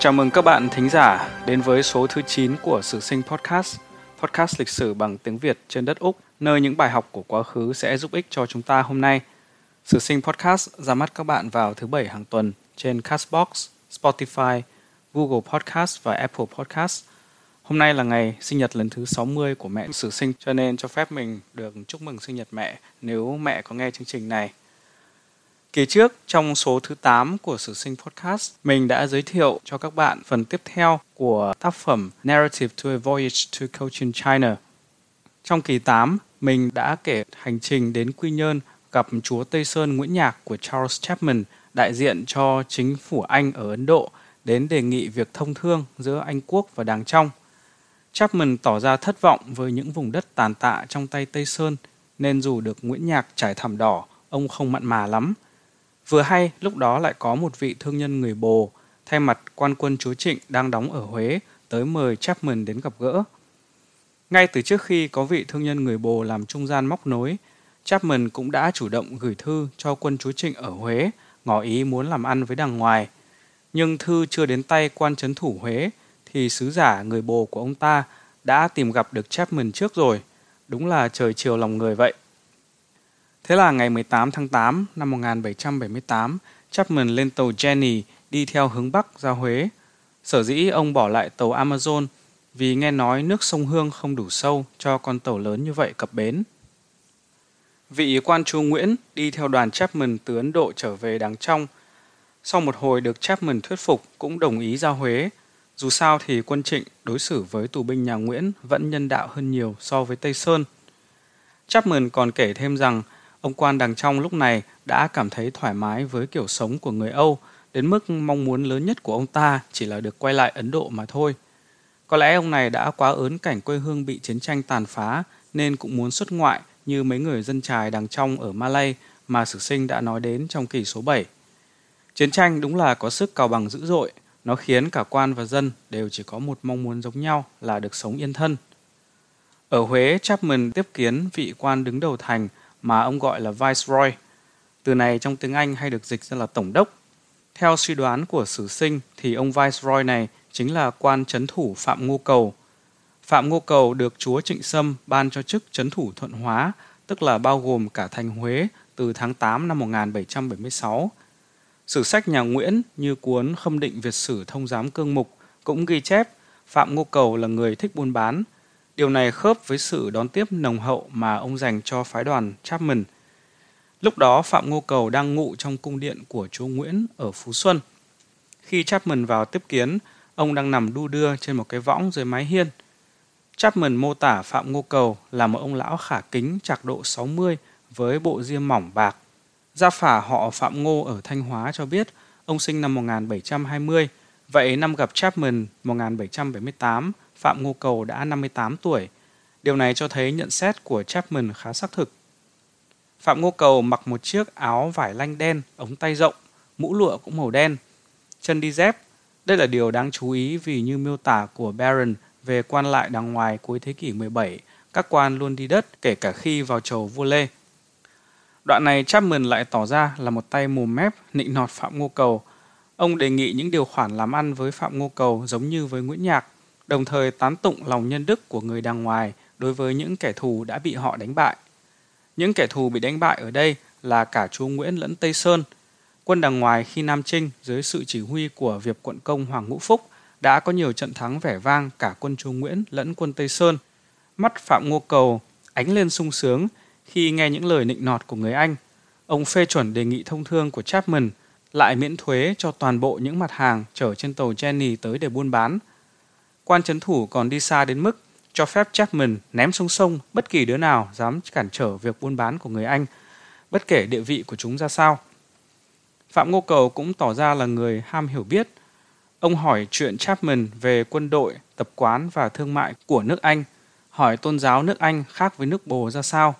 Chào mừng các bạn thính giả đến với số thứ 9 của Sử sinh Podcast, podcast lịch sử bằng tiếng Việt trên đất Úc, nơi những bài học của quá khứ sẽ giúp ích cho chúng ta hôm nay. Sử sinh Podcast ra mắt các bạn vào thứ bảy hàng tuần trên Castbox, Spotify, Google Podcast và Apple Podcast. Hôm nay là ngày sinh nhật lần thứ 60 của mẹ Sử sinh cho nên cho phép mình được chúc mừng sinh nhật mẹ nếu mẹ có nghe chương trình này. Kỳ trước, trong số thứ 8 của Sử sinh Podcast, mình đã giới thiệu cho các bạn phần tiếp theo của tác phẩm Narrative to a Voyage to Cochin China. Trong kỳ 8, mình đã kể hành trình đến Quy Nhơn gặp chúa Tây Sơn Nguyễn Nhạc của Charles Chapman, đại diện cho chính phủ Anh ở Ấn Độ, đến đề nghị việc thông thương giữa Anh Quốc và Đàng Trong. Chapman tỏ ra thất vọng với những vùng đất tàn tạ trong tay Tây Sơn, nên dù được Nguyễn Nhạc trải thảm đỏ, ông không mặn mà lắm – Vừa hay, lúc đó lại có một vị thương nhân người Bồ, thay mặt quan quân chúa Trịnh đang đóng ở Huế, tới mời Chapman đến gặp gỡ. Ngay từ trước khi có vị thương nhân người Bồ làm trung gian móc nối, Chapman cũng đã chủ động gửi thư cho quân chúa Trịnh ở Huế, ngỏ ý muốn làm ăn với đằng ngoài. Nhưng thư chưa đến tay quan trấn thủ Huế, thì sứ giả người Bồ của ông ta đã tìm gặp được Chapman trước rồi. Đúng là trời chiều lòng người vậy. Thế là ngày 18 tháng 8 năm 1778, Chapman lên tàu Jenny đi theo hướng Bắc ra Huế. Sở dĩ ông bỏ lại tàu Amazon vì nghe nói nước sông Hương không đủ sâu cho con tàu lớn như vậy cập bến. Vị quan chúa Nguyễn đi theo đoàn Chapman từ Ấn Độ trở về Đàng Trong. Sau một hồi được Chapman thuyết phục cũng đồng ý ra Huế. Dù sao thì quân trịnh đối xử với tù binh nhà Nguyễn vẫn nhân đạo hơn nhiều so với Tây Sơn. Chapman còn kể thêm rằng Ông quan đằng trong lúc này đã cảm thấy thoải mái với kiểu sống của người Âu, đến mức mong muốn lớn nhất của ông ta chỉ là được quay lại Ấn Độ mà thôi. Có lẽ ông này đã quá ớn cảnh quê hương bị chiến tranh tàn phá nên cũng muốn xuất ngoại như mấy người dân trài đằng trong ở Malay mà sử sinh đã nói đến trong kỳ số 7. Chiến tranh đúng là có sức cào bằng dữ dội, nó khiến cả quan và dân đều chỉ có một mong muốn giống nhau là được sống yên thân. Ở Huế, Chapman tiếp kiến vị quan đứng đầu thành mà ông gọi là Viceroy. Từ này trong tiếng Anh hay được dịch ra là Tổng đốc. Theo suy đoán của sử sinh thì ông Viceroy này chính là quan chấn thủ Phạm Ngô Cầu. Phạm Ngô Cầu được chúa Trịnh Sâm ban cho chức chấn thủ Thuận Hóa, tức là bao gồm cả thành Huế từ tháng 8 năm 1776. Sử sách nhà Nguyễn như cuốn Khâm định Việt sử thông giám cương mục cũng ghi chép Phạm Ngô Cầu là người thích buôn bán, Điều này khớp với sự đón tiếp nồng hậu mà ông dành cho phái đoàn Chapman. Lúc đó Phạm Ngô Cầu đang ngụ trong cung điện của chúa Nguyễn ở Phú Xuân. Khi Chapman vào tiếp kiến, ông đang nằm đu đưa trên một cái võng dưới mái hiên. Chapman mô tả Phạm Ngô Cầu là một ông lão khả kính trạc độ 60 với bộ diêm mỏng bạc. Gia phả họ Phạm Ngô ở Thanh Hóa cho biết ông sinh năm 1720, vậy năm gặp Chapman 1778 Phạm Ngô Cầu đã 58 tuổi. Điều này cho thấy nhận xét của Chapman khá xác thực. Phạm Ngô Cầu mặc một chiếc áo vải lanh đen, ống tay rộng, mũ lụa cũng màu đen, chân đi dép. Đây là điều đáng chú ý vì như miêu tả của Baron về quan lại đằng ngoài cuối thế kỷ 17, các quan luôn đi đất kể cả khi vào chầu vua Lê. Đoạn này Chapman lại tỏ ra là một tay mồm mép nịnh nọt Phạm Ngô Cầu. Ông đề nghị những điều khoản làm ăn với Phạm Ngô Cầu giống như với Nguyễn Nhạc – đồng thời tán tụng lòng nhân đức của người đàng ngoài đối với những kẻ thù đã bị họ đánh bại. Những kẻ thù bị đánh bại ở đây là cả chúa Nguyễn lẫn Tây Sơn. Quân đàng ngoài khi Nam Trinh dưới sự chỉ huy của Việc quận công Hoàng Ngũ Phúc đã có nhiều trận thắng vẻ vang cả quân chúa Nguyễn lẫn quân Tây Sơn. Mắt Phạm Ngô Cầu ánh lên sung sướng khi nghe những lời nịnh nọt của người Anh. Ông phê chuẩn đề nghị thông thương của Chapman lại miễn thuế cho toàn bộ những mặt hàng chở trên tàu Jenny tới để buôn bán – Quan chấn thủ còn đi xa đến mức cho phép Chapman ném xuống sông bất kỳ đứa nào dám cản trở việc buôn bán của người Anh, bất kể địa vị của chúng ra sao. Phạm Ngô Cầu cũng tỏ ra là người ham hiểu biết. Ông hỏi chuyện Chapman về quân đội, tập quán và thương mại của nước Anh, hỏi tôn giáo nước Anh khác với nước Bồ ra sao.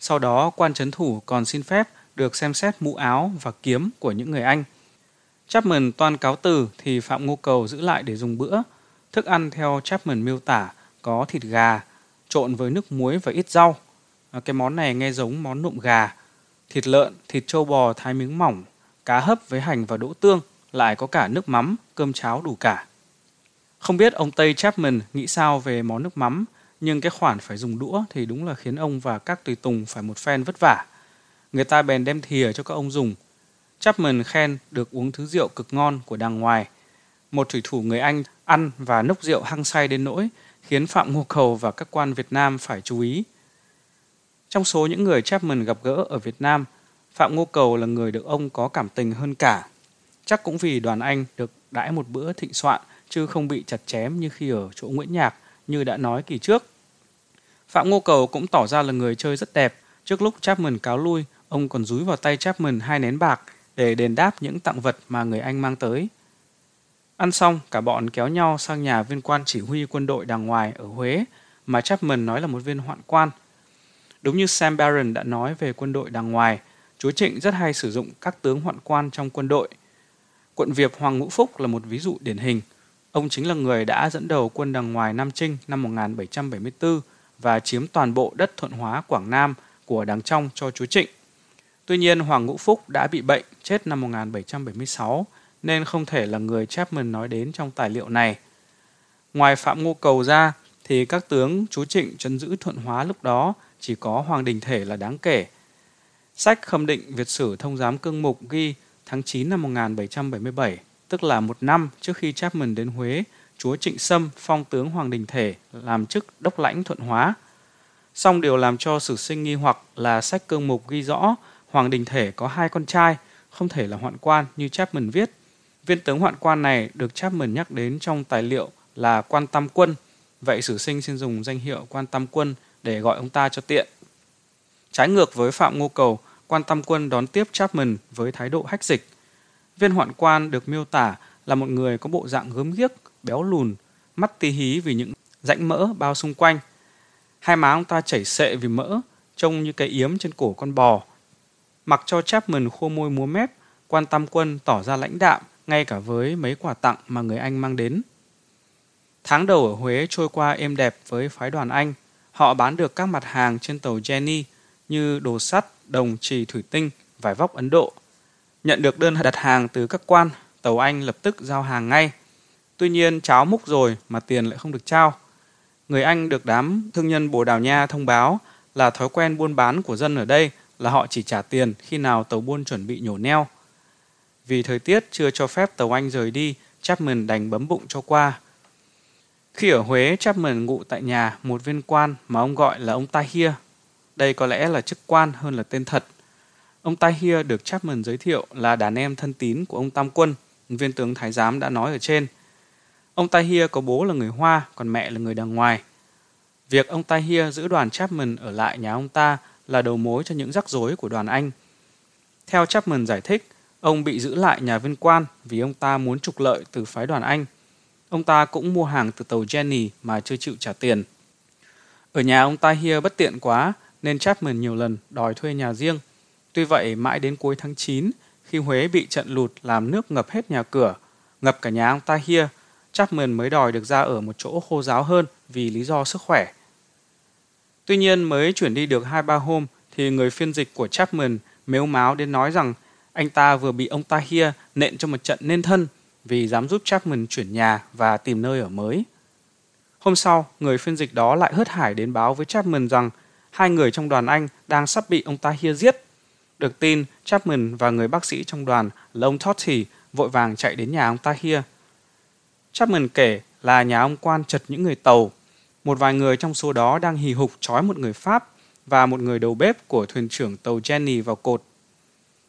Sau đó quan chấn thủ còn xin phép được xem xét mũ áo và kiếm của những người Anh. Chapman toàn cáo từ thì Phạm Ngô Cầu giữ lại để dùng bữa, Thức ăn theo Chapman miêu tả có thịt gà trộn với nước muối và ít rau. À, cái món này nghe giống món nụm gà, thịt lợn, thịt trâu bò thái miếng mỏng, cá hấp với hành và đỗ tương, lại có cả nước mắm, cơm cháo đủ cả. Không biết ông Tây Chapman nghĩ sao về món nước mắm, nhưng cái khoản phải dùng đũa thì đúng là khiến ông và các tùy tùng phải một phen vất vả. Người ta bèn đem thìa cho các ông dùng. Chapman khen được uống thứ rượu cực ngon của đàng ngoài. Một thủy thủ người Anh ăn và nốc rượu hăng say đến nỗi khiến Phạm Ngô Cầu và các quan Việt Nam phải chú ý. Trong số những người Chapman gặp gỡ ở Việt Nam, Phạm Ngô Cầu là người được ông có cảm tình hơn cả. Chắc cũng vì đoàn Anh được đãi một bữa thịnh soạn chứ không bị chặt chém như khi ở chỗ Nguyễn Nhạc như đã nói kỳ trước. Phạm Ngô Cầu cũng tỏ ra là người chơi rất đẹp. Trước lúc Chapman cáo lui, ông còn rúi vào tay Chapman hai nén bạc để đền đáp những tặng vật mà người Anh mang tới. Ăn xong, cả bọn kéo nhau sang nhà viên quan chỉ huy quân đội đàng ngoài ở Huế mà Chapman nói là một viên hoạn quan. Đúng như Sam Barron đã nói về quân đội đàng ngoài, Chúa Trịnh rất hay sử dụng các tướng hoạn quan trong quân đội. Quận Việp Hoàng Ngũ Phúc là một ví dụ điển hình. Ông chính là người đã dẫn đầu quân đàng ngoài Nam Trinh năm 1774 và chiếm toàn bộ đất thuận hóa Quảng Nam của đàng trong cho chúa Trịnh. Tuy nhiên Hoàng Ngũ Phúc đã bị bệnh chết năm 1776 nên không thể là người Chapman nói đến trong tài liệu này. Ngoài Phạm Ngô Cầu ra thì các tướng Chú Trịnh trấn giữ thuận hóa lúc đó chỉ có Hoàng Đình Thể là đáng kể. Sách khâm định Việt sử thông giám cương mục ghi tháng 9 năm 1777, tức là một năm trước khi Chapman đến Huế, chúa Trịnh Sâm phong tướng Hoàng Đình Thể làm chức đốc lãnh thuận hóa. Song điều làm cho sử sinh nghi hoặc là sách cương mục ghi rõ Hoàng Đình Thể có hai con trai, không thể là hoạn quan như Chapman viết. Viên tướng hoạn quan này được Chapman nhắc đến trong tài liệu là quan tam quân, vậy sử sinh xin dùng danh hiệu quan tam quân để gọi ông ta cho tiện. Trái ngược với Phạm Ngô Cầu, quan tam quân đón tiếp Chapman với thái độ hách dịch. Viên hoạn quan được miêu tả là một người có bộ dạng gớm ghiếc, béo lùn, mắt tí hí vì những rãnh mỡ bao xung quanh. Hai má ông ta chảy xệ vì mỡ, trông như cái yếm trên cổ con bò. Mặc cho Chapman khô môi múa mép, quan tam quân tỏ ra lãnh đạm ngay cả với mấy quà tặng mà người Anh mang đến. Tháng đầu ở Huế trôi qua êm đẹp với phái đoàn Anh. Họ bán được các mặt hàng trên tàu Jenny như đồ sắt, đồng trì thủy tinh, vải vóc Ấn Độ. Nhận được đơn đặt hàng từ các quan, tàu Anh lập tức giao hàng ngay. Tuy nhiên cháo múc rồi mà tiền lại không được trao. Người Anh được đám thương nhân Bồ Đào Nha thông báo là thói quen buôn bán của dân ở đây là họ chỉ trả tiền khi nào tàu buôn chuẩn bị nhổ neo. Vì thời tiết chưa cho phép tàu Anh rời đi, Chapman đành bấm bụng cho qua. Khi ở Huế, Chapman ngụ tại nhà một viên quan mà ông gọi là ông Tahir. Đây có lẽ là chức quan hơn là tên thật. Ông Tahir được Chapman giới thiệu là đàn em thân tín của ông Tam Quân, viên tướng Thái Giám đã nói ở trên. Ông Tahir có bố là người Hoa, còn mẹ là người đàng ngoài. Việc ông Tahir giữ đoàn Chapman ở lại nhà ông ta là đầu mối cho những rắc rối của đoàn Anh. Theo Chapman giải thích, ông bị giữ lại nhà viên quan vì ông ta muốn trục lợi từ phái đoàn Anh. Ông ta cũng mua hàng từ tàu Jenny mà chưa chịu trả tiền. Ở nhà ông ta hia bất tiện quá nên Chapman nhiều lần đòi thuê nhà riêng. Tuy vậy mãi đến cuối tháng 9 khi Huế bị trận lụt làm nước ngập hết nhà cửa, ngập cả nhà ông ta hia. Chapman mới đòi được ra ở một chỗ khô giáo hơn vì lý do sức khỏe. Tuy nhiên mới chuyển đi được hai ba hôm thì người phiên dịch của Chapman mếu máo đến nói rằng anh ta vừa bị ông Tahir nện cho một trận nên thân vì dám giúp Chapman chuyển nhà và tìm nơi ở mới. Hôm sau, người phiên dịch đó lại hớt hải đến báo với Chapman rằng hai người trong đoàn Anh đang sắp bị ông Tahir giết. Được tin, Chapman và người bác sĩ trong đoàn là ông Totti vội vàng chạy đến nhà ông Tahir. Chapman kể là nhà ông quan chật những người tàu. Một vài người trong số đó đang hì hục trói một người Pháp và một người đầu bếp của thuyền trưởng tàu Jenny vào cột.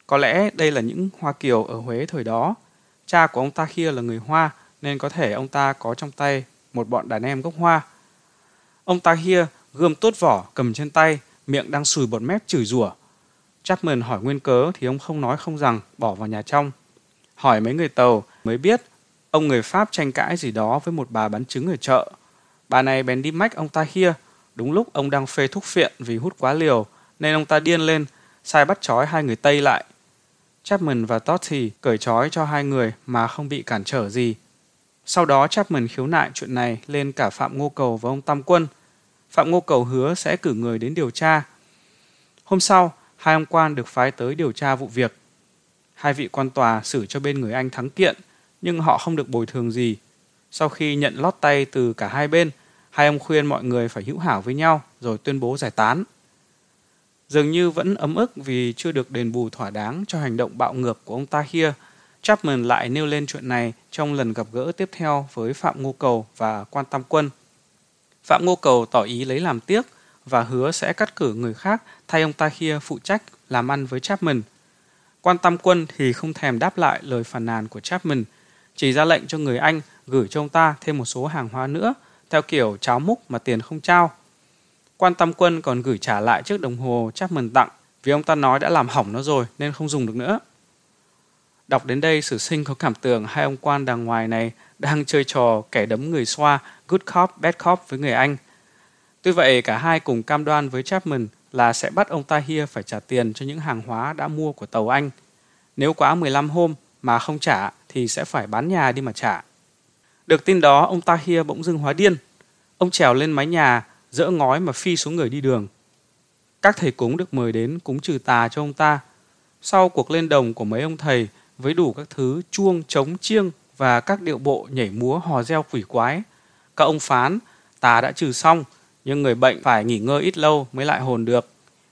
Có lẽ đây là những Hoa Kiều ở Huế thời đó. Cha của ông ta kia là người Hoa nên có thể ông ta có trong tay một bọn đàn em gốc Hoa. Ông ta kia gươm tốt vỏ cầm trên tay, miệng đang sùi bọt mép chửi rủa. Chapman hỏi nguyên cớ thì ông không nói không rằng bỏ vào nhà trong. Hỏi mấy người tàu mới biết ông người Pháp tranh cãi gì đó với một bà bán trứng ở chợ. Bà này bèn đi mách ông ta kia Đúng lúc ông đang phê thuốc phiện vì hút quá liều nên ông ta điên lên, sai bắt trói hai người Tây lại. Chapman và Totti cởi trói cho hai người mà không bị cản trở gì. Sau đó Chapman khiếu nại chuyện này lên cả Phạm Ngô Cầu và ông Tam Quân. Phạm Ngô Cầu hứa sẽ cử người đến điều tra. Hôm sau, hai ông quan được phái tới điều tra vụ việc. Hai vị quan tòa xử cho bên người Anh thắng kiện, nhưng họ không được bồi thường gì. Sau khi nhận lót tay từ cả hai bên, hai ông khuyên mọi người phải hữu hảo với nhau rồi tuyên bố giải tán. Dường như vẫn ấm ức vì chưa được đền bù thỏa đáng cho hành động bạo ngược của ông Tahir, Chapman lại nêu lên chuyện này trong lần gặp gỡ tiếp theo với Phạm Ngô Cầu và Quan Tam Quân. Phạm Ngô Cầu tỏ ý lấy làm tiếc và hứa sẽ cắt cử người khác thay ông Tahir phụ trách làm ăn với Chapman. Quan Tam Quân thì không thèm đáp lại lời phàn nàn của Chapman, chỉ ra lệnh cho người Anh gửi cho ông ta thêm một số hàng hóa nữa, theo kiểu cháo múc mà tiền không trao. Quan Tam Quân còn gửi trả lại chiếc đồng hồ Chapman tặng vì ông ta nói đã làm hỏng nó rồi nên không dùng được nữa. Đọc đến đây, sử sinh có cảm tưởng hai ông quan đàng ngoài này đang chơi trò kẻ đấm người xoa, good cop, bad cop với người Anh. Tuy vậy, cả hai cùng cam đoan với Chapman là sẽ bắt ông Tahir phải trả tiền cho những hàng hóa đã mua của tàu Anh. Nếu quá 15 hôm mà không trả thì sẽ phải bán nhà đi mà trả. Được tin đó, ông Tahir bỗng dưng hóa điên. Ông trèo lên mái nhà, dỡ ngói mà phi xuống người đi đường. Các thầy cúng được mời đến cúng trừ tà cho ông ta. Sau cuộc lên đồng của mấy ông thầy với đủ các thứ chuông, trống, chiêng và các điệu bộ nhảy múa hò reo quỷ quái. Các ông phán, tà đã trừ xong, nhưng người bệnh phải nghỉ ngơi ít lâu mới lại hồn được.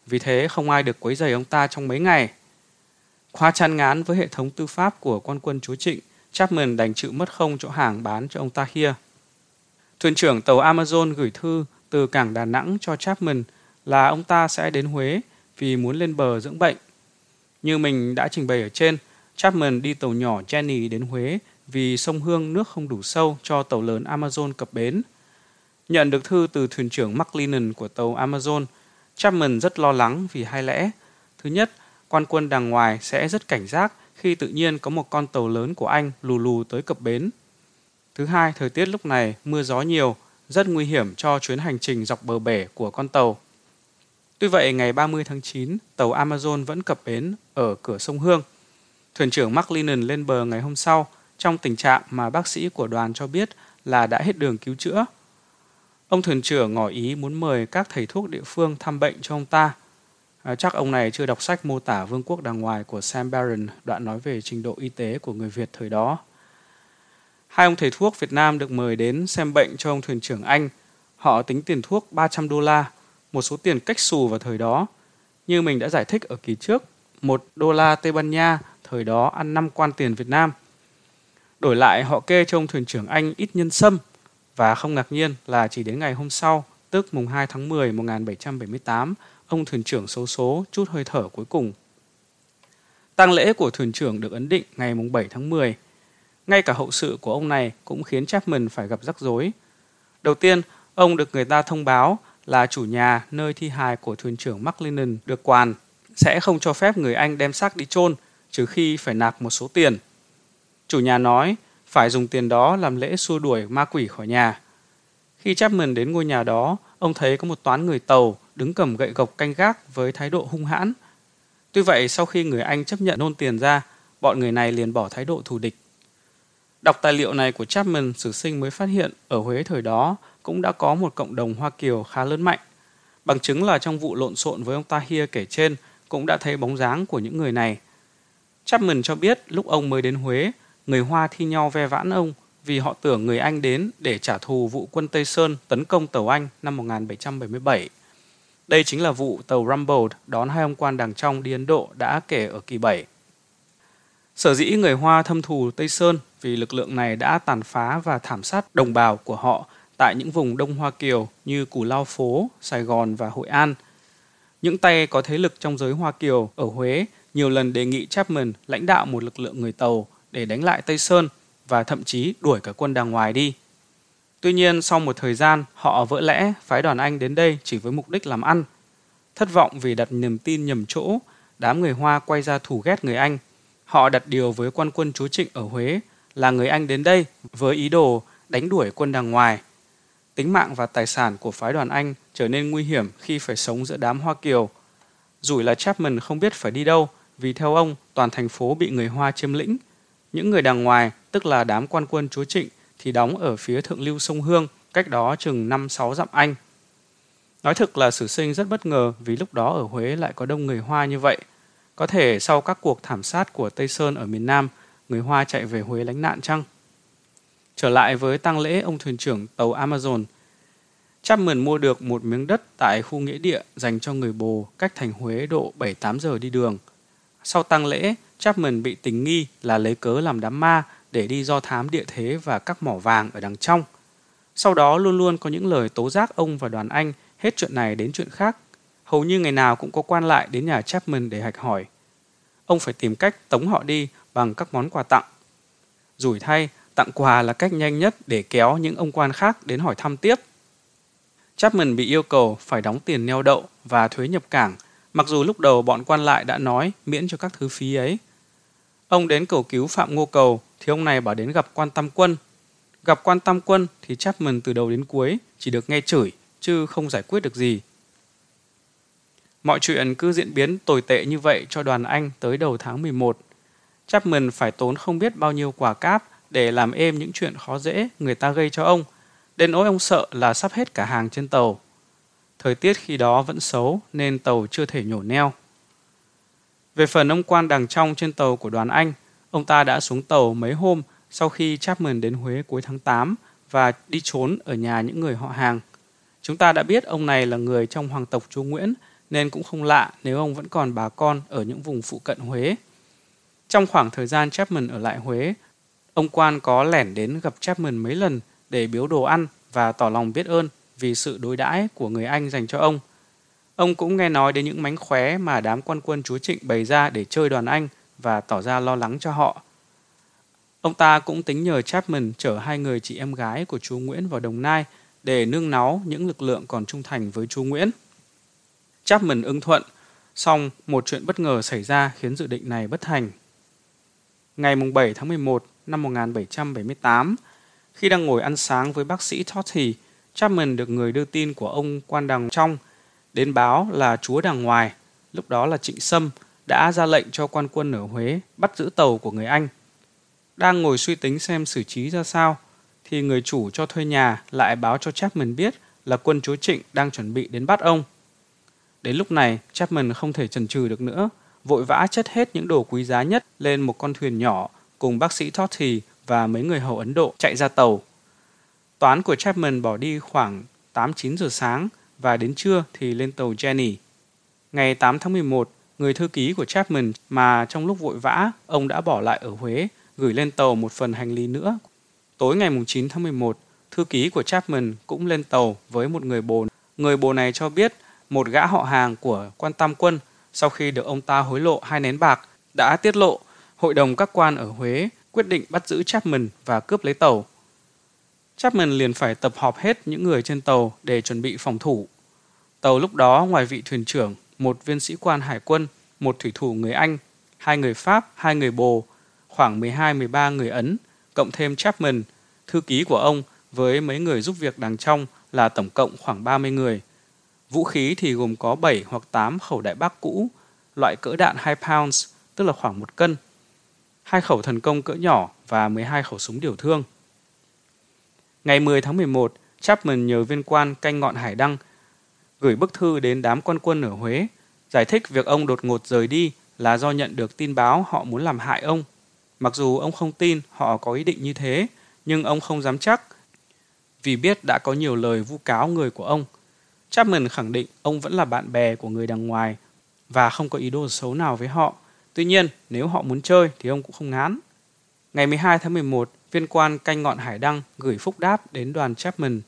Vì thế không ai được quấy rầy ông ta trong mấy ngày. Khoa chăn ngán với hệ thống tư pháp của quan quân chúa Trịnh, Chapman đành chịu mất không chỗ hàng bán cho ông ta kia. Thuyền trưởng tàu Amazon gửi thư từ cảng Đà Nẵng cho Chapman là ông ta sẽ đến Huế vì muốn lên bờ dưỡng bệnh. Như mình đã trình bày ở trên, Chapman đi tàu nhỏ Jenny đến Huế vì sông Hương nước không đủ sâu cho tàu lớn Amazon cập bến. Nhận được thư từ thuyền trưởng McLennan của tàu Amazon, Chapman rất lo lắng vì hai lẽ. Thứ nhất, quan quân đàng ngoài sẽ rất cảnh giác khi tự nhiên có một con tàu lớn của Anh lù lù tới cập bến. Thứ hai, thời tiết lúc này mưa gió nhiều, rất nguy hiểm cho chuyến hành trình dọc bờ bể của con tàu. Tuy vậy, ngày 30 tháng 9, tàu Amazon vẫn cập bến ở cửa sông Hương. Thuyền trưởng Mark Lennon lên bờ ngày hôm sau trong tình trạng mà bác sĩ của đoàn cho biết là đã hết đường cứu chữa. Ông thuyền trưởng ngỏ ý muốn mời các thầy thuốc địa phương thăm bệnh cho ông ta. À, chắc ông này chưa đọc sách mô tả vương quốc đàng ngoài của Sam Barron đoạn nói về trình độ y tế của người Việt thời đó. Hai ông thầy thuốc Việt Nam được mời đến xem bệnh cho ông thuyền trưởng Anh. Họ tính tiền thuốc 300 đô la, một số tiền cách xù vào thời đó. Như mình đã giải thích ở kỳ trước, một đô la Tây Ban Nha thời đó ăn 5 quan tiền Việt Nam. Đổi lại họ kê cho ông thuyền trưởng Anh ít nhân sâm và không ngạc nhiên là chỉ đến ngày hôm sau, tức mùng 2 tháng 10 1778, ông thuyền trưởng số số chút hơi thở cuối cùng. Tang lễ của thuyền trưởng được ấn định ngày mùng 7 tháng 10. Ngay cả hậu sự của ông này cũng khiến Chapman phải gặp rắc rối. Đầu tiên, ông được người ta thông báo là chủ nhà nơi thi hài của thuyền trưởng McLennan được quan sẽ không cho phép người Anh đem xác đi chôn trừ khi phải nạp một số tiền. Chủ nhà nói phải dùng tiền đó làm lễ xua đuổi ma quỷ khỏi nhà. Khi Chapman đến ngôi nhà đó, ông thấy có một toán người tàu đứng cầm gậy gộc canh gác với thái độ hung hãn. Tuy vậy, sau khi người Anh chấp nhận nôn tiền ra, bọn người này liền bỏ thái độ thù địch. Đọc tài liệu này của Chapman, sử sinh mới phát hiện ở Huế thời đó cũng đã có một cộng đồng Hoa Kiều khá lớn mạnh. Bằng chứng là trong vụ lộn xộn với ông Tahir kể trên cũng đã thấy bóng dáng của những người này – Chapman cho biết lúc ông mới đến Huế, người Hoa thi nhau ve vãn ông vì họ tưởng người Anh đến để trả thù vụ quân Tây Sơn tấn công tàu Anh năm 1777. Đây chính là vụ tàu Rumble đón hai ông quan đàng trong đi Ấn Độ đã kể ở kỳ 7. Sở dĩ người Hoa thâm thù Tây Sơn vì lực lượng này đã tàn phá và thảm sát đồng bào của họ tại những vùng Đông Hoa Kiều như Cù Lao Phố, Sài Gòn và Hội An. Những tay có thế lực trong giới Hoa Kiều ở Huế nhiều lần đề nghị Chapman lãnh đạo một lực lượng người Tàu để đánh lại Tây Sơn và thậm chí đuổi cả quân đàng ngoài đi. Tuy nhiên, sau một thời gian, họ vỡ lẽ phái đoàn Anh đến đây chỉ với mục đích làm ăn. Thất vọng vì đặt niềm tin nhầm chỗ, đám người Hoa quay ra thù ghét người Anh. Họ đặt điều với quan quân chúa Trịnh ở Huế là người Anh đến đây với ý đồ đánh đuổi quân đàng ngoài. Tính mạng và tài sản của phái đoàn Anh trở nên nguy hiểm khi phải sống giữa đám Hoa Kiều. Rủi là Chapman không biết phải đi đâu, vì theo ông, toàn thành phố bị người Hoa chiếm lĩnh. Những người đằng ngoài, tức là đám quan quân chúa Trịnh, thì đóng ở phía thượng lưu sông Hương, cách đó chừng 5-6 dặm Anh. Nói thực là sử sinh rất bất ngờ vì lúc đó ở Huế lại có đông người Hoa như vậy. Có thể sau các cuộc thảm sát của Tây Sơn ở miền Nam, người Hoa chạy về Huế lánh nạn chăng? Trở lại với tang lễ ông thuyền trưởng tàu Amazon, Chapman mua được một miếng đất tại khu nghĩa địa dành cho người bồ cách thành Huế độ 7-8 giờ đi đường. Sau tang lễ, Chapman bị tình nghi là lấy cớ làm đám ma để đi do thám địa thế và các mỏ vàng ở đằng trong. Sau đó luôn luôn có những lời tố giác ông và đoàn anh hết chuyện này đến chuyện khác. Hầu như ngày nào cũng có quan lại đến nhà Chapman để hạch hỏi. Ông phải tìm cách tống họ đi bằng các món quà tặng. Rủi thay, tặng quà là cách nhanh nhất để kéo những ông quan khác đến hỏi thăm tiếp. Chapman bị yêu cầu phải đóng tiền neo đậu và thuế nhập cảng, mặc dù lúc đầu bọn quan lại đã nói miễn cho các thứ phí ấy. Ông đến cầu cứu Phạm Ngô Cầu thì ông này bảo đến gặp quan Tam Quân. Gặp quan Tam Quân thì Chapman từ đầu đến cuối chỉ được nghe chửi chứ không giải quyết được gì. Mọi chuyện cứ diễn biến tồi tệ như vậy cho đoàn Anh tới đầu tháng 11. Chapman phải tốn không biết bao nhiêu quả cáp để làm êm những chuyện khó dễ người ta gây cho ông. Đến nỗi ông sợ là sắp hết cả hàng trên tàu. Thời tiết khi đó vẫn xấu nên tàu chưa thể nhổ neo. Về phần ông quan đằng trong trên tàu của đoàn Anh, ông ta đã xuống tàu mấy hôm sau khi Chapman đến Huế cuối tháng 8 và đi trốn ở nhà những người họ hàng. Chúng ta đã biết ông này là người trong hoàng tộc chú Nguyễn nên cũng không lạ nếu ông vẫn còn bà con ở những vùng phụ cận Huế. Trong khoảng thời gian Chapman ở lại Huế, ông quan có lẻn đến gặp Chapman mấy lần để biếu đồ ăn và tỏ lòng biết ơn vì sự đối đãi của người Anh dành cho ông. Ông cũng nghe nói đến những mánh khóe mà đám quan quân chúa Trịnh bày ra để chơi đoàn Anh và tỏ ra lo lắng cho họ. Ông ta cũng tính nhờ Chapman chở hai người chị em gái của chú Nguyễn vào Đồng Nai để nương náu những lực lượng còn trung thành với chú Nguyễn. Chapman ưng thuận, song một chuyện bất ngờ xảy ra khiến dự định này bất thành. Ngày 7 tháng 11 năm 1778, khi đang ngồi ăn sáng với bác sĩ Totty, Chapman được người đưa tin của ông quan đằng trong đến báo là chúa đằng ngoài, lúc đó là Trịnh Sâm, đã ra lệnh cho quan quân ở Huế bắt giữ tàu của người Anh. Đang ngồi suy tính xem xử trí ra sao, thì người chủ cho thuê nhà lại báo cho Chapman biết là quân chúa Trịnh đang chuẩn bị đến bắt ông. Đến lúc này, Chapman không thể chần chừ được nữa, vội vã chất hết những đồ quý giá nhất lên một con thuyền nhỏ cùng bác sĩ Totty và mấy người hầu Ấn Độ chạy ra tàu. Toán của Chapman bỏ đi khoảng 8-9 giờ sáng và đến trưa thì lên tàu Jenny. Ngày 8 tháng 11, người thư ký của Chapman mà trong lúc vội vã ông đã bỏ lại ở Huế gửi lên tàu một phần hành lý nữa. Tối ngày 9 tháng 11, thư ký của Chapman cũng lên tàu với một người bồ. Người bồ này cho biết một gã họ hàng của quan tam quân sau khi được ông ta hối lộ hai nén bạc đã tiết lộ hội đồng các quan ở Huế quyết định bắt giữ Chapman và cướp lấy tàu. Chapman liền phải tập họp hết những người trên tàu để chuẩn bị phòng thủ. Tàu lúc đó ngoài vị thuyền trưởng, một viên sĩ quan hải quân, một thủy thủ người Anh, hai người Pháp, hai người Bồ, khoảng 12-13 người Ấn, cộng thêm Chapman, thư ký của ông với mấy người giúp việc đằng trong là tổng cộng khoảng 30 người. Vũ khí thì gồm có 7 hoặc 8 khẩu đại bác cũ, loại cỡ đạn 2 pounds, tức là khoảng một cân, hai khẩu thần công cỡ nhỏ và 12 khẩu súng điều thương. Ngày 10 tháng 11, Chapman nhờ viên quan canh ngọn hải đăng gửi bức thư đến đám quan quân ở Huế, giải thích việc ông đột ngột rời đi là do nhận được tin báo họ muốn làm hại ông. Mặc dù ông không tin họ có ý định như thế, nhưng ông không dám chắc vì biết đã có nhiều lời vu cáo người của ông. Chapman khẳng định ông vẫn là bạn bè của người đằng ngoài và không có ý đồ xấu nào với họ. Tuy nhiên, nếu họ muốn chơi thì ông cũng không ngán. Ngày 12 tháng 11, viên quan canh ngọn hải đăng gửi phúc đáp đến đoàn Chapman.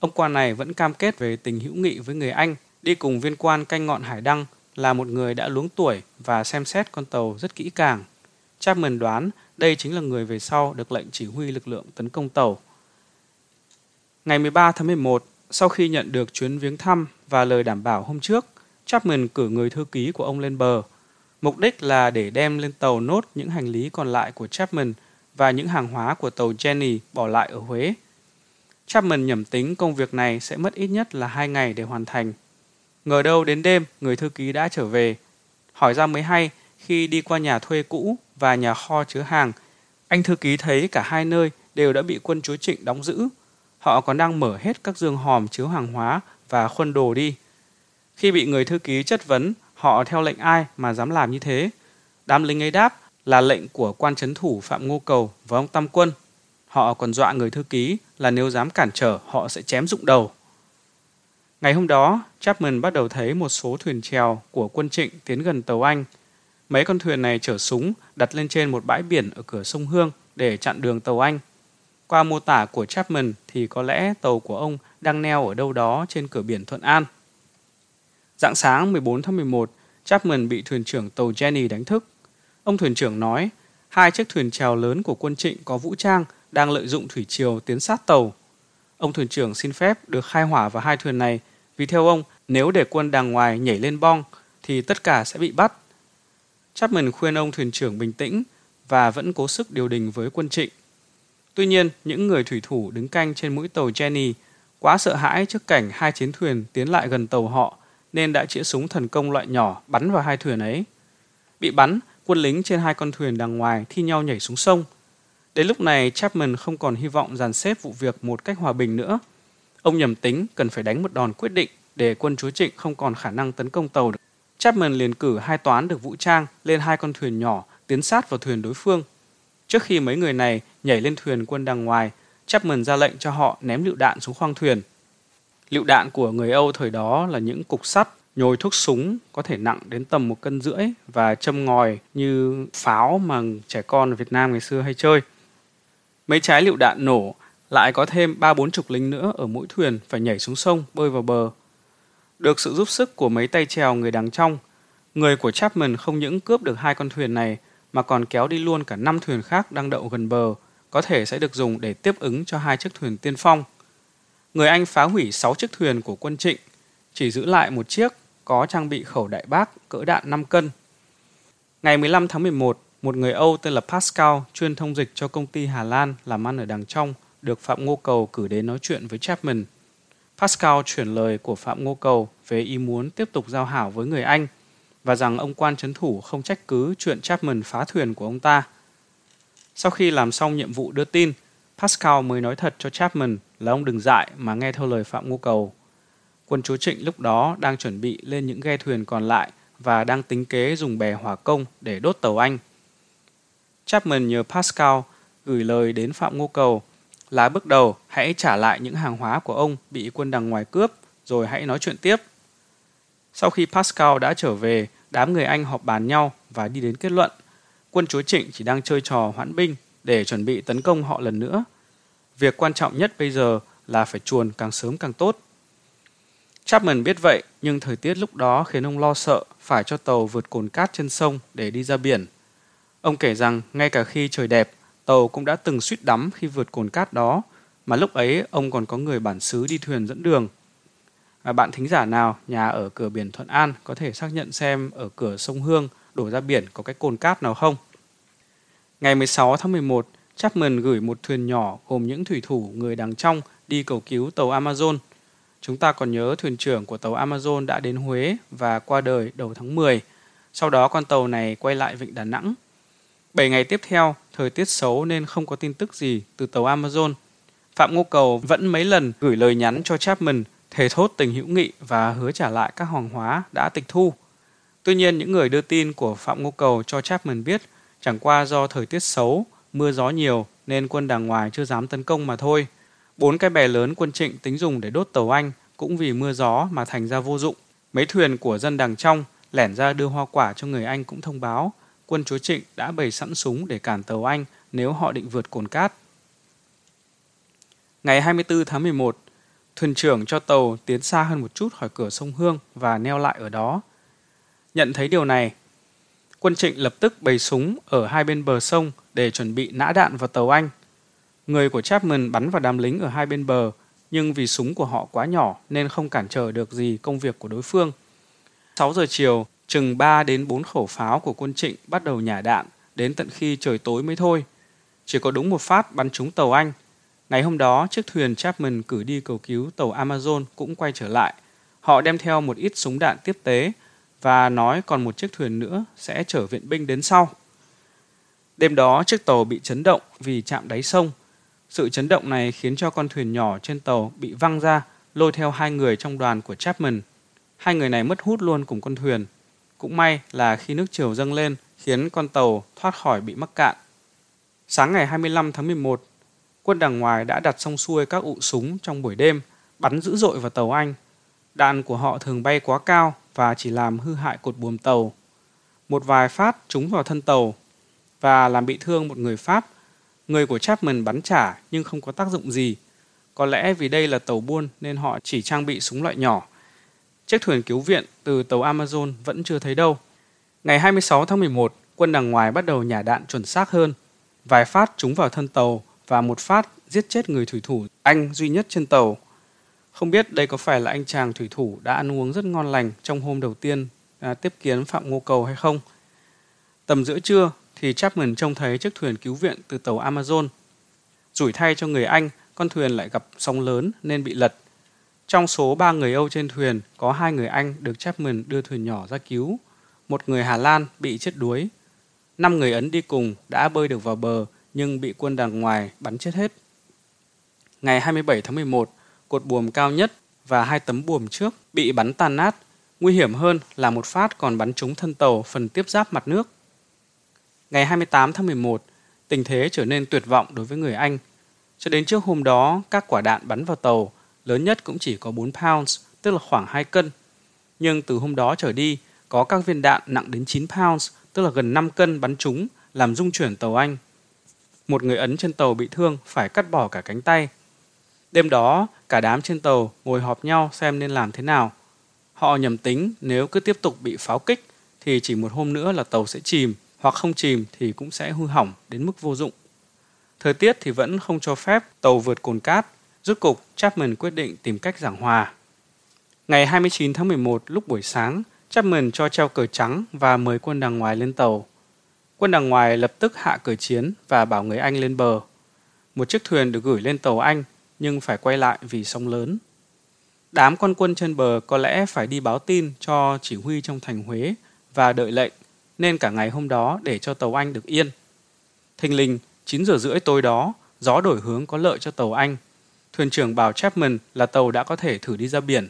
Ông quan này vẫn cam kết về tình hữu nghị với người Anh, đi cùng viên quan canh ngọn hải đăng là một người đã luống tuổi và xem xét con tàu rất kỹ càng. Chapman đoán đây chính là người về sau được lệnh chỉ huy lực lượng tấn công tàu. Ngày 13 tháng 11, sau khi nhận được chuyến viếng thăm và lời đảm bảo hôm trước, Chapman cử người thư ký của ông lên bờ. Mục đích là để đem lên tàu nốt những hành lý còn lại của Chapman và những hàng hóa của tàu Jenny bỏ lại ở Huế. Chapman nhẩm tính công việc này sẽ mất ít nhất là hai ngày để hoàn thành. Ngờ đâu đến đêm, người thư ký đã trở về. Hỏi ra mới hay, khi đi qua nhà thuê cũ và nhà kho chứa hàng, anh thư ký thấy cả hai nơi đều đã bị quân chúa Trịnh đóng giữ. Họ còn đang mở hết các giường hòm chứa hàng hóa và khuân đồ đi. Khi bị người thư ký chất vấn họ theo lệnh ai mà dám làm như thế, Đám lính ấy đáp là lệnh của quan chấn thủ Phạm Ngô Cầu và ông Tam Quân. Họ còn dọa người thư ký là nếu dám cản trở họ sẽ chém rụng đầu. Ngày hôm đó, Chapman bắt đầu thấy một số thuyền chèo của quân Trịnh tiến gần tàu Anh. Mấy con thuyền này chở súng đặt lên trên một bãi biển ở cửa sông Hương để chặn đường tàu Anh. Qua mô tả của Chapman thì có lẽ tàu của ông đang neo ở đâu đó trên cửa biển Thuận An. Dạng sáng 14 tháng 11, Chapman bị thuyền trưởng tàu Jenny đánh thức. Ông thuyền trưởng nói, hai chiếc thuyền chèo lớn của quân Trịnh có vũ trang đang lợi dụng thủy triều tiến sát tàu. Ông thuyền trưởng xin phép được khai hỏa vào hai thuyền này vì theo ông, nếu để quân đàng ngoài nhảy lên bong thì tất cả sẽ bị bắt. Chapman khuyên ông thuyền trưởng bình tĩnh và vẫn cố sức điều đình với quân trịnh. Tuy nhiên, những người thủy thủ đứng canh trên mũi tàu Jenny quá sợ hãi trước cảnh hai chiến thuyền tiến lại gần tàu họ nên đã chĩa súng thần công loại nhỏ bắn vào hai thuyền ấy. Bị bắn, quân lính trên hai con thuyền đằng ngoài thi nhau nhảy xuống sông. Đến lúc này, Chapman không còn hy vọng dàn xếp vụ việc một cách hòa bình nữa. Ông nhầm tính cần phải đánh một đòn quyết định để quân chúa Trịnh không còn khả năng tấn công tàu được. Chapman liền cử hai toán được vũ trang lên hai con thuyền nhỏ tiến sát vào thuyền đối phương. Trước khi mấy người này nhảy lên thuyền quân đằng ngoài, Chapman ra lệnh cho họ ném lựu đạn xuống khoang thuyền. Lựu đạn của người Âu thời đó là những cục sắt nhồi thuốc súng có thể nặng đến tầm một cân rưỡi và châm ngòi như pháo mà trẻ con Việt Nam ngày xưa hay chơi. Mấy trái lựu đạn nổ lại có thêm ba bốn chục lính nữa ở mỗi thuyền phải nhảy xuống sông bơi vào bờ. Được sự giúp sức của mấy tay chèo người đằng trong, người của Chapman không những cướp được hai con thuyền này mà còn kéo đi luôn cả năm thuyền khác đang đậu gần bờ, có thể sẽ được dùng để tiếp ứng cho hai chiếc thuyền tiên phong. Người Anh phá hủy 6 chiếc thuyền của quân Trịnh, chỉ giữ lại một chiếc có trang bị khẩu đại bác cỡ đạn 5 cân. Ngày 15 tháng 11, một người Âu tên là Pascal chuyên thông dịch cho công ty Hà Lan làm ăn ở đằng trong được Phạm Ngô Cầu cử đến nói chuyện với Chapman. Pascal chuyển lời của Phạm Ngô Cầu về ý muốn tiếp tục giao hảo với người Anh và rằng ông quan chấn thủ không trách cứ chuyện Chapman phá thuyền của ông ta. Sau khi làm xong nhiệm vụ đưa tin, Pascal mới nói thật cho Chapman là ông đừng dại mà nghe theo lời Phạm Ngô Cầu. Quân chúa Trịnh lúc đó đang chuẩn bị lên những ghe thuyền còn lại và đang tính kế dùng bè hỏa công để đốt tàu Anh. Chapman nhờ Pascal gửi lời đến Phạm Ngô Cầu là bước đầu hãy trả lại những hàng hóa của ông bị quân đằng ngoài cướp rồi hãy nói chuyện tiếp. Sau khi Pascal đã trở về, đám người Anh họp bàn nhau và đi đến kết luận quân chúa Trịnh chỉ đang chơi trò hoãn binh để chuẩn bị tấn công họ lần nữa. Việc quan trọng nhất bây giờ là phải chuồn càng sớm càng tốt. Chapman biết vậy, nhưng thời tiết lúc đó khiến ông lo sợ phải cho tàu vượt cồn cát trên sông để đi ra biển. Ông kể rằng ngay cả khi trời đẹp, tàu cũng đã từng suýt đắm khi vượt cồn cát đó, mà lúc ấy ông còn có người bản xứ đi thuyền dẫn đường. À, bạn thính giả nào nhà ở cửa biển Thuận An có thể xác nhận xem ở cửa sông Hương đổ ra biển có cái cồn cát nào không? Ngày 16 tháng 11, Chapman gửi một thuyền nhỏ gồm những thủy thủ người đằng trong đi cầu cứu tàu Amazon. Chúng ta còn nhớ thuyền trưởng của tàu Amazon đã đến Huế và qua đời đầu tháng 10. Sau đó con tàu này quay lại vịnh Đà Nẵng 7 ngày tiếp theo, thời tiết xấu nên không có tin tức gì từ tàu Amazon. Phạm Ngô Cầu vẫn mấy lần gửi lời nhắn cho Chapman thề thốt tình hữu nghị và hứa trả lại các hoàng hóa đã tịch thu. Tuy nhiên, những người đưa tin của Phạm Ngô Cầu cho Chapman biết chẳng qua do thời tiết xấu, mưa gió nhiều nên quân đàng ngoài chưa dám tấn công mà thôi. Bốn cái bè lớn quân trịnh tính dùng để đốt tàu Anh cũng vì mưa gió mà thành ra vô dụng. Mấy thuyền của dân đằng trong lẻn ra đưa hoa quả cho người Anh cũng thông báo quân chúa Trịnh đã bày sẵn súng để cản tàu Anh nếu họ định vượt cồn cát. Ngày 24 tháng 11, thuyền trưởng cho tàu tiến xa hơn một chút khỏi cửa sông Hương và neo lại ở đó. Nhận thấy điều này, quân Trịnh lập tức bày súng ở hai bên bờ sông để chuẩn bị nã đạn vào tàu Anh. Người của Chapman bắn vào đám lính ở hai bên bờ, nhưng vì súng của họ quá nhỏ nên không cản trở được gì công việc của đối phương. 6 giờ chiều, chừng 3 đến 4 khẩu pháo của quân Trịnh bắt đầu nhả đạn đến tận khi trời tối mới thôi. Chỉ có đúng một phát bắn trúng tàu Anh. Ngày hôm đó, chiếc thuyền Chapman cử đi cầu cứu tàu Amazon cũng quay trở lại. Họ đem theo một ít súng đạn tiếp tế và nói còn một chiếc thuyền nữa sẽ chở viện binh đến sau. Đêm đó, chiếc tàu bị chấn động vì chạm đáy sông. Sự chấn động này khiến cho con thuyền nhỏ trên tàu bị văng ra, lôi theo hai người trong đoàn của Chapman. Hai người này mất hút luôn cùng con thuyền cũng may là khi nước chiều dâng lên khiến con tàu thoát khỏi bị mắc cạn. Sáng ngày 25 tháng 11, quân đằng ngoài đã đặt xong xuôi các ụ súng trong buổi đêm, bắn dữ dội vào tàu Anh. Đạn của họ thường bay quá cao và chỉ làm hư hại cột buồm tàu. Một vài phát trúng vào thân tàu và làm bị thương một người Pháp. Người của Chapman bắn trả nhưng không có tác dụng gì. Có lẽ vì đây là tàu buôn nên họ chỉ trang bị súng loại nhỏ. Chiếc thuyền cứu viện từ tàu Amazon vẫn chưa thấy đâu. Ngày 26 tháng 11, quân đằng ngoài bắt đầu nhả đạn chuẩn xác hơn. Vài phát trúng vào thân tàu và một phát giết chết người thủy thủ Anh duy nhất trên tàu. Không biết đây có phải là anh chàng thủy thủ đã ăn uống rất ngon lành trong hôm đầu tiên à, tiếp kiến Phạm Ngô Cầu hay không. Tầm giữa trưa thì Chapman trông thấy chiếc thuyền cứu viện từ tàu Amazon. Rủi thay cho người Anh, con thuyền lại gặp sóng lớn nên bị lật. Trong số ba người Âu trên thuyền, có hai người Anh được Chapman đưa thuyền nhỏ ra cứu. Một người Hà Lan bị chết đuối. Năm người Ấn đi cùng đã bơi được vào bờ nhưng bị quân đàn ngoài bắn chết hết. Ngày 27 tháng 11, cột buồm cao nhất và hai tấm buồm trước bị bắn tan nát. Nguy hiểm hơn là một phát còn bắn trúng thân tàu phần tiếp giáp mặt nước. Ngày 28 tháng 11, tình thế trở nên tuyệt vọng đối với người Anh. Cho đến trước hôm đó, các quả đạn bắn vào tàu lớn nhất cũng chỉ có 4 pounds, tức là khoảng 2 cân. Nhưng từ hôm đó trở đi, có các viên đạn nặng đến 9 pounds, tức là gần 5 cân bắn trúng, làm rung chuyển tàu Anh. Một người Ấn trên tàu bị thương phải cắt bỏ cả cánh tay. Đêm đó, cả đám trên tàu ngồi họp nhau xem nên làm thế nào. Họ nhầm tính nếu cứ tiếp tục bị pháo kích thì chỉ một hôm nữa là tàu sẽ chìm hoặc không chìm thì cũng sẽ hư hỏng đến mức vô dụng. Thời tiết thì vẫn không cho phép tàu vượt cồn cát, rút cục Chapman quyết định tìm cách giảng hòa. Ngày 29 tháng 11 lúc buổi sáng, Chapman cho treo cờ trắng và mời quân đằng ngoài lên tàu. Quân đằng ngoài lập tức hạ cờ chiến và bảo người Anh lên bờ. Một chiếc thuyền được gửi lên tàu Anh nhưng phải quay lại vì sóng lớn. Đám con quân trên bờ có lẽ phải đi báo tin cho chỉ huy trong thành Huế và đợi lệnh, nên cả ngày hôm đó để cho tàu Anh được yên. Thình lình, 9 giờ rưỡi tối đó, gió đổi hướng có lợi cho tàu Anh. Thuyền trưởng bảo Chapman là tàu đã có thể thử đi ra biển.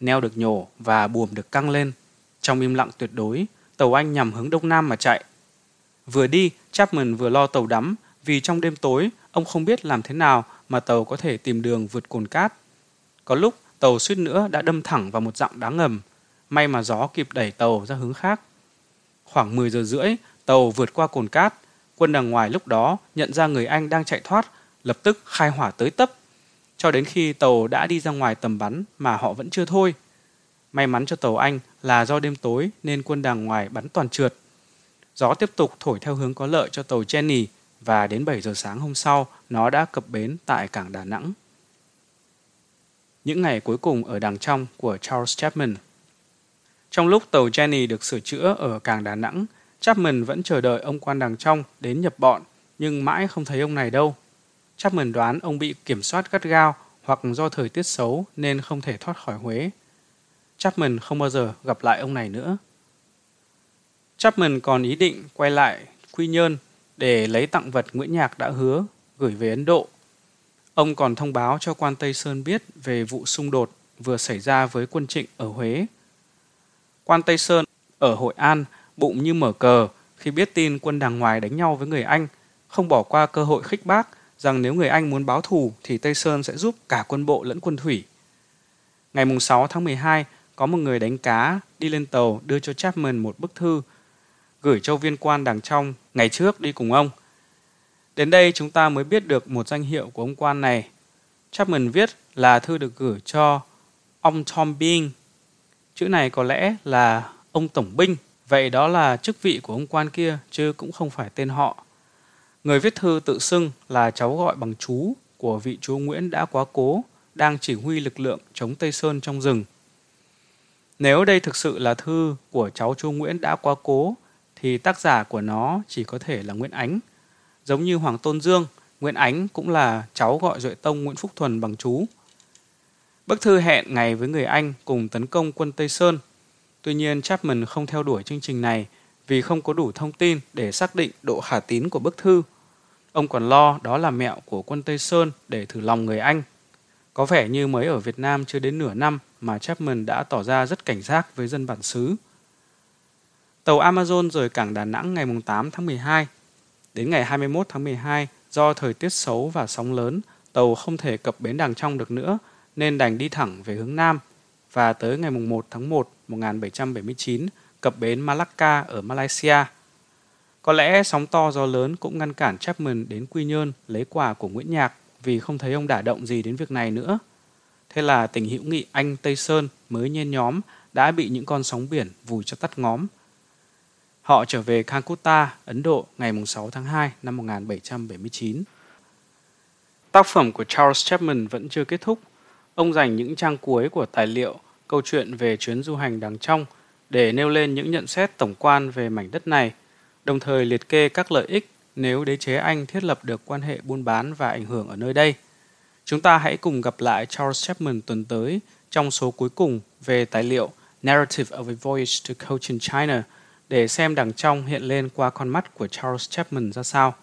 Neo được nhổ và buồm được căng lên. Trong im lặng tuyệt đối, tàu Anh nhằm hướng đông nam mà chạy. Vừa đi, Chapman vừa lo tàu đắm vì trong đêm tối, ông không biết làm thế nào mà tàu có thể tìm đường vượt cồn cát. Có lúc tàu suýt nữa đã đâm thẳng vào một dặng đá ngầm. May mà gió kịp đẩy tàu ra hướng khác. Khoảng 10 giờ rưỡi, tàu vượt qua cồn cát. Quân đằng ngoài lúc đó nhận ra người Anh đang chạy thoát, lập tức khai hỏa tới tấp. Cho đến khi tàu đã đi ra ngoài tầm bắn mà họ vẫn chưa thôi. May mắn cho tàu Anh là do đêm tối nên quân đằng ngoài bắn toàn trượt. Gió tiếp tục thổi theo hướng có lợi cho tàu Jenny và đến 7 giờ sáng hôm sau nó đã cập bến tại cảng Đà Nẵng. Những ngày cuối cùng ở đằng trong của Charles Chapman Trong lúc tàu Jenny được sửa chữa ở cảng Đà Nẵng, Chapman vẫn chờ đợi ông quan đằng trong đến nhập bọn, nhưng mãi không thấy ông này đâu. Chapman đoán ông bị kiểm soát gắt gao hoặc do thời tiết xấu nên không thể thoát khỏi Huế. Chapman không bao giờ gặp lại ông này nữa. Chapman còn ý định quay lại Quy Nhơn để lấy tặng vật Nguyễn Nhạc đã hứa gửi về Ấn Độ. Ông còn thông báo cho quan Tây Sơn biết về vụ xung đột vừa xảy ra với quân Trịnh ở Huế. Quan Tây Sơn ở Hội An bụng như mở cờ khi biết tin quân đàng ngoài đánh nhau với người Anh, không bỏ qua cơ hội khích bác rằng nếu người Anh muốn báo thù thì Tây Sơn sẽ giúp cả quân bộ lẫn quân thủy. Ngày 6 tháng 12, có một người đánh cá đi lên tàu đưa cho Chapman một bức thư gửi cho viên quan đằng trong ngày trước đi cùng ông. Đến đây chúng ta mới biết được một danh hiệu của ông quan này. Chapman viết là thư được gửi cho ông Tom Bean. Chữ này có lẽ là ông tổng binh, vậy đó là chức vị của ông quan kia chứ cũng không phải tên họ. Người viết thư tự xưng là cháu gọi bằng chú của vị chúa Nguyễn đã quá cố, đang chỉ huy lực lượng chống Tây Sơn trong rừng. Nếu đây thực sự là thư của cháu chúa Nguyễn đã quá cố, thì tác giả của nó chỉ có thể là Nguyễn Ánh. Giống như Hoàng Tôn Dương, Nguyễn Ánh cũng là cháu gọi Duệ Tông Nguyễn Phúc Thuần bằng chú. Bức thư hẹn ngày với người Anh cùng tấn công quân Tây Sơn. Tuy nhiên Chapman không theo đuổi chương trình này vì không có đủ thông tin để xác định độ khả tín của bức thư. Ông còn lo đó là mẹo của quân Tây Sơn để thử lòng người Anh. Có vẻ như mới ở Việt Nam chưa đến nửa năm mà Chapman đã tỏ ra rất cảnh giác với dân bản xứ. Tàu Amazon rời cảng Đà Nẵng ngày 8 tháng 12. Đến ngày 21 tháng 12, do thời tiết xấu và sóng lớn, tàu không thể cập bến Đàng Trong được nữa nên đành đi thẳng về hướng Nam và tới ngày 1 tháng 1 1779 cập bến Malacca ở Malaysia. Có lẽ sóng to gió lớn cũng ngăn cản Chapman đến Quy Nhơn lấy quà của Nguyễn Nhạc vì không thấy ông đả động gì đến việc này nữa. Thế là tình hữu nghị Anh Tây Sơn mới nhen nhóm đã bị những con sóng biển vùi cho tắt ngóm. Họ trở về Calcutta, Ấn Độ ngày 6 tháng 2 năm 1779. Tác phẩm của Charles Chapman vẫn chưa kết thúc. Ông dành những trang cuối của tài liệu câu chuyện về chuyến du hành đằng trong để nêu lên những nhận xét tổng quan về mảnh đất này, đồng thời liệt kê các lợi ích nếu đế chế Anh thiết lập được quan hệ buôn bán và ảnh hưởng ở nơi đây. Chúng ta hãy cùng gặp lại Charles Chapman tuần tới trong số cuối cùng về tài liệu Narrative of a Voyage to Cochin China để xem đằng trong hiện lên qua con mắt của Charles Chapman ra sao.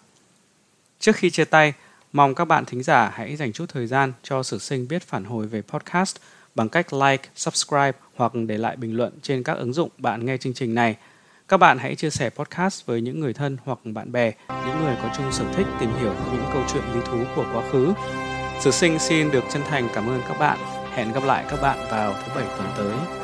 Trước khi chia tay, mong các bạn thính giả hãy dành chút thời gian cho sử sinh biết phản hồi về podcast bằng cách like, subscribe hoặc để lại bình luận trên các ứng dụng bạn nghe chương trình này. Các bạn hãy chia sẻ podcast với những người thân hoặc bạn bè, những người có chung sở thích tìm hiểu những câu chuyện lý thú của quá khứ. Sử sinh xin được chân thành cảm ơn các bạn. Hẹn gặp lại các bạn vào thứ bảy tuần tới.